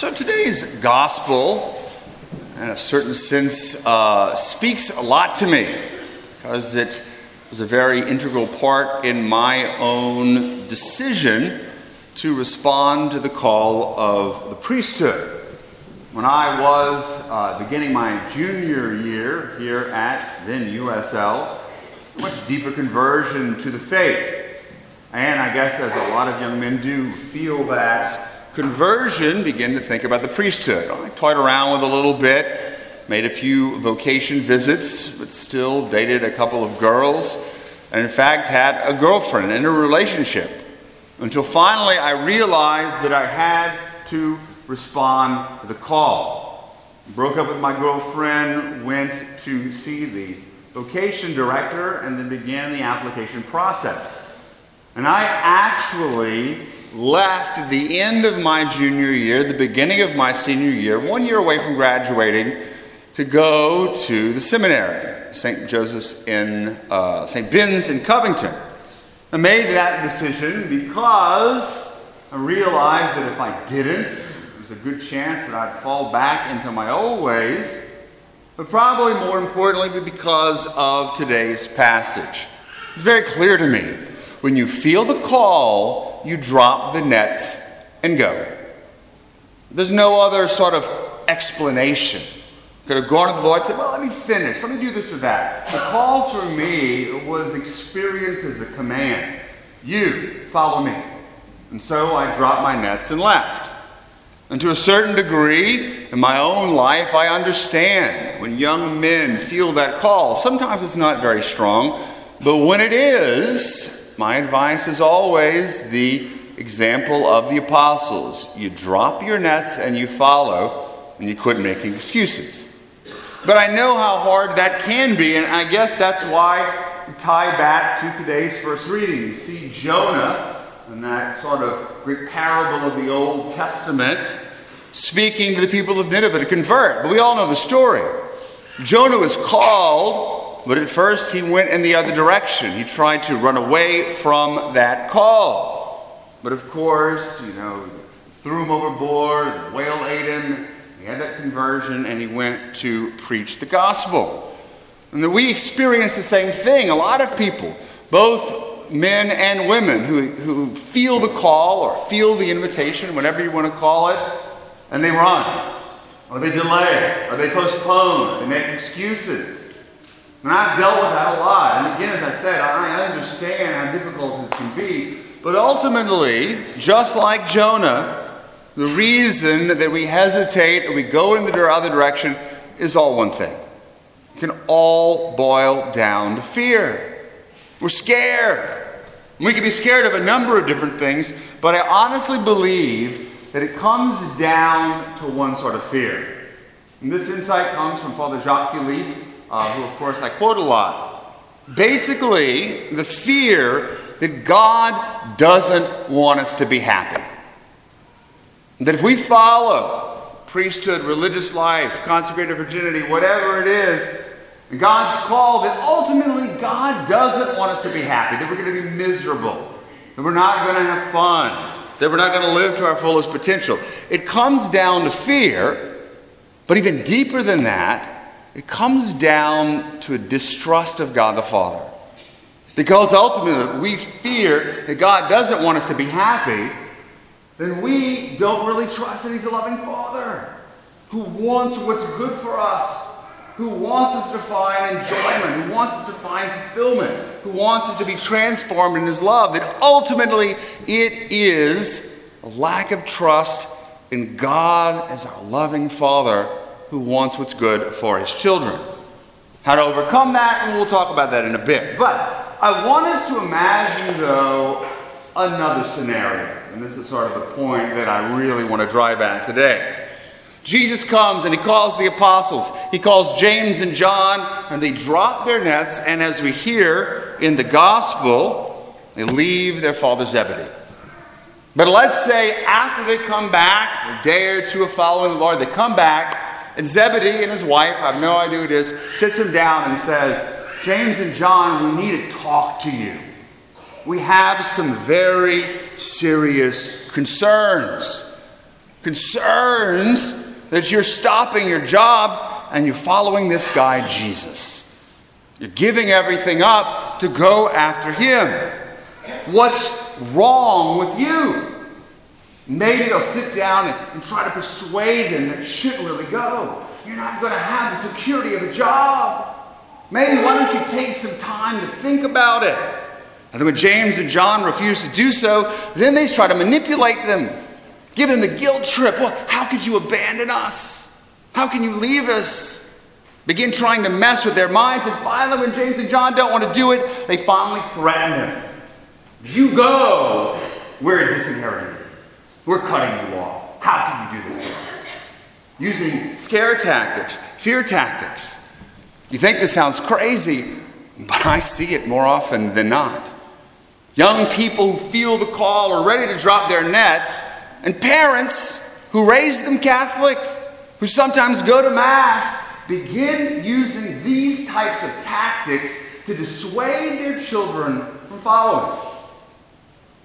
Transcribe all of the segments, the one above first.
So today's gospel, in a certain sense, uh, speaks a lot to me because it was a very integral part in my own decision to respond to the call of the priesthood. When I was uh, beginning my junior year here at then USL, a much deeper conversion to the faith. And I guess as a lot of young men do, feel that conversion, begin to think about the priesthood. I toyed around with a little bit, made a few vocation visits, but still dated a couple of girls, and in fact had a girlfriend in a relationship. Until finally I realized that I had to respond to the call. Broke up with my girlfriend, went to see the vocation director, and then began the application process. And I actually left the end of my junior year, the beginning of my senior year, one year away from graduating, to go to the seminary, St. Joseph's in uh, St. Ben's in Covington. I made that decision because I realized that if I didn't, there's a good chance that I'd fall back into my old ways, but probably more importantly, because of today's passage. It's very clear to me. When you feel the call, you drop the nets and go. There's no other sort of explanation. Could have gone to the Lord and said, Well, let me finish. Let me do this or that. The call for me was experience as a command. You follow me. And so I dropped my nets and left. And to a certain degree, in my own life, I understand when young men feel that call. Sometimes it's not very strong, but when it is, my advice is always the example of the apostles. You drop your nets and you follow, and you quit making excuses. But I know how hard that can be, and I guess that's why tie back to today's first reading. You see Jonah in that sort of great parable of the Old Testament speaking to the people of Nineveh to convert. But we all know the story. Jonah was called but at first, he went in the other direction. He tried to run away from that call. But of course, you know, threw him overboard, the whale ate him. He had that conversion, and he went to preach the gospel. And that we experience the same thing. A lot of people, both men and women, who, who feel the call or feel the invitation, whatever you want to call it, and they run, or they delay, or they postpone, they make excuses. And I've dealt with that a lot. And again, as I said, I understand how difficult it can be. But ultimately, just like Jonah, the reason that we hesitate or we go in the other direction is all one thing. It can all boil down to fear. We're scared. We can be scared of a number of different things, but I honestly believe that it comes down to one sort of fear. And this insight comes from Father Jacques Philippe uh, who, of course, I quote a lot. Basically, the fear that God doesn't want us to be happy. That if we follow priesthood, religious life, consecrated virginity, whatever it is, God's call, that ultimately God doesn't want us to be happy, that we're going to be miserable, that we're not going to have fun, that we're not going to live to our fullest potential. It comes down to fear, but even deeper than that, it comes down to a distrust of God the Father. Because ultimately we fear that God doesn't want us to be happy, then we don't really trust that He's a loving Father who wants what's good for us, who wants us to find enjoyment, who wants us to find fulfillment, who wants us to be transformed in His love. That ultimately it is a lack of trust in God as our loving Father who wants what's good for his children. How to overcome that, and we'll talk about that in a bit. But I want us to imagine, though, another scenario. And this is sort of the point that I really want to drive at today. Jesus comes and he calls the apostles. He calls James and John, and they drop their nets. And as we hear in the gospel, they leave their father Zebedee. But let's say after they come back, a day or two of following the Lord, they come back and Zebedee and his wife, I have no idea who it is, sits him down and says, James and John, we need to talk to you. We have some very serious concerns. concerns that you're stopping your job and you're following this guy, Jesus. You're giving everything up to go after him. What's wrong with you? Maybe they'll sit down and, and try to persuade them that shouldn't really go. You're not going to have the security of a job. Maybe why don't you take some time to think about it? And then when James and John refuse to do so, then they try to manipulate them, give them the guilt trip. Well, how could you abandon us? How can you leave us? Begin trying to mess with their minds, and finally, when James and John don't want to do it, they finally threaten them. If you go, we're disinheriting you. We're cutting you off. How can you do this to us? Using scare tactics, fear tactics. You think this sounds crazy, but I see it more often than not. Young people who feel the call are ready to drop their nets, and parents who raised them Catholic, who sometimes go to Mass, begin using these types of tactics to dissuade their children from following.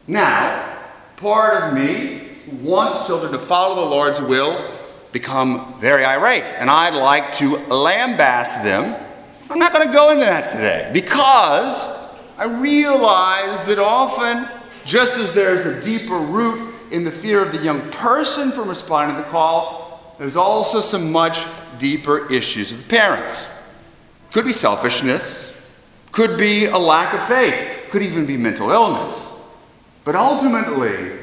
Now, part of me wants children to follow the Lord's will become very irate, and I'd like to lambast them. I'm not going to go into that today because I realize that often, just as there's a deeper root in the fear of the young person from responding to the call, there's also some much deeper issues with the parents. Could be selfishness, could be a lack of faith, could even be mental illness. But ultimately,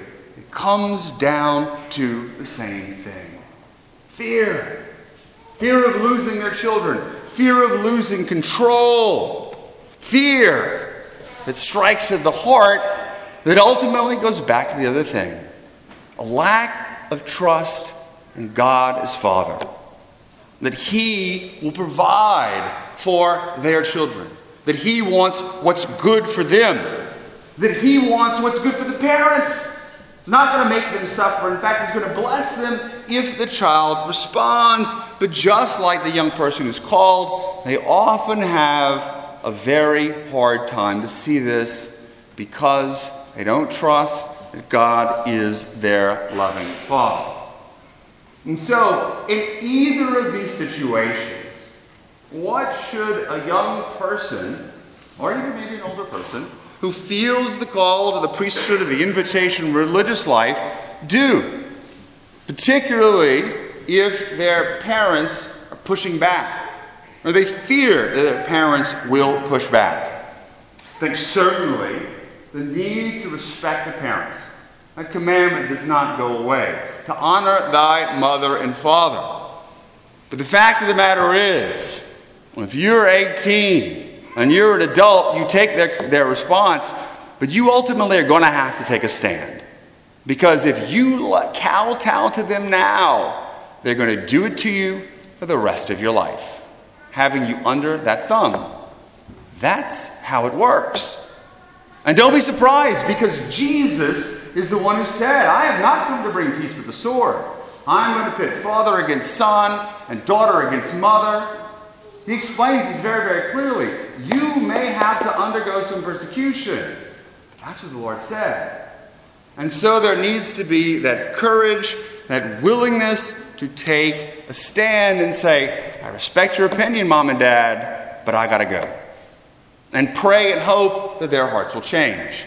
comes down to the same thing fear. Fear of losing their children, fear of losing control, fear that strikes at the heart that ultimately goes back to the other thing a lack of trust in God as Father. That He will provide for their children, that He wants what's good for them, that He wants what's good for the parents. Not going to make them suffer. In fact, He's going to bless them if the child responds. But just like the young person who's called, they often have a very hard time to see this because they don't trust that God is their loving Father. And so, in either of these situations, what should a young person, or even maybe an older person, who feels the call to the priesthood of the invitation religious life do? Particularly if their parents are pushing back, or they fear that their parents will push back. I think certainly the need to respect the parents. That commandment does not go away. To honor thy mother and father. But the fact of the matter is, if you're 18 and you're an adult, you take their, their response, but you ultimately are going to have to take a stand. Because if you kowtow to them now, they're going to do it to you for the rest of your life, having you under that thumb. That's how it works. And don't be surprised because Jesus is the one who said, I have not come to bring peace with the sword. I'm going to pit father against son and daughter against mother. He explains this very, very clearly. You may have to undergo some persecution. That's what the Lord said. And so there needs to be that courage, that willingness to take a stand and say, I respect your opinion, mom and dad, but I got to go and pray and hope that their hearts will change.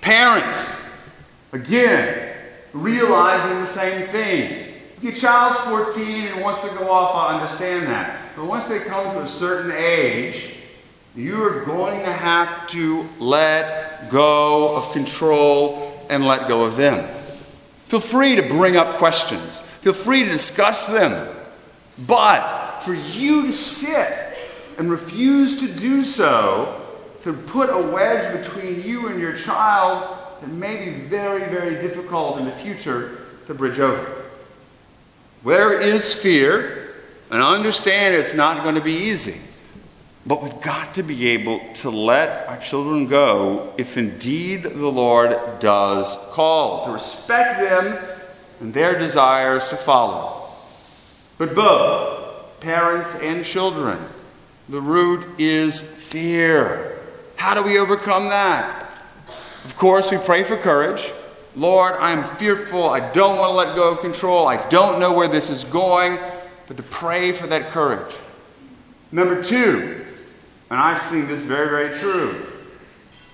Parents, again, realizing the same thing. If your child's 14 and wants to go off, I understand that. But once they come to a certain age, you are going to have to let go of control and let go of them. Feel free to bring up questions, feel free to discuss them. But for you to sit and refuse to do so, to put a wedge between you and your child that may be very, very difficult in the future to bridge over. Where is fear? And I understand it's not going to be easy. But we've got to be able to let our children go if indeed the Lord does call, to respect them and their desires to follow. But both parents and children the root is fear. How do we overcome that? Of course, we pray for courage. Lord, I'm fearful. I don't want to let go of control. I don't know where this is going. But to pray for that courage. Number two, and I've seen this very, very true.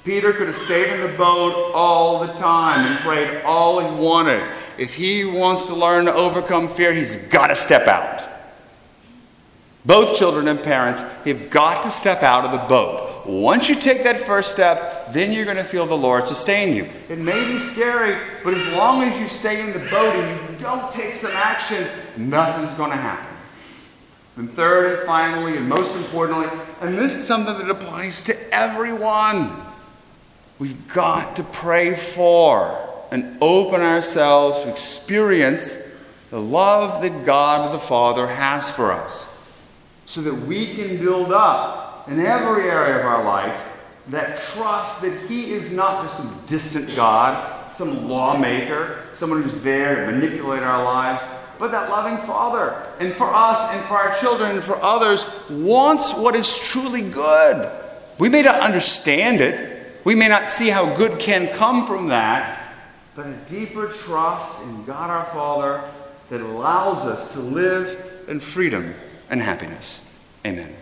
Peter could have stayed in the boat all the time and prayed all he wanted. If he wants to learn to overcome fear, he's got to step out. Both children and parents have got to step out of the boat. Once you take that first step, then you're going to feel the Lord sustain you. It may be scary, but as long as you stay in the boat and you don't take some action, nothing's going to happen. And third and finally, and most importantly, and this is something that applies to everyone, we've got to pray for and open ourselves to experience the love that God the Father has for us so that we can build up in every area of our life that trust that He is not just some distant God, some lawmaker, someone who's there to manipulate our lives, but that loving Father, and for us and for our children and for others, wants what is truly good. We may not understand it, we may not see how good can come from that, but a deeper trust in God our Father that allows us to live in freedom and happiness. Amen.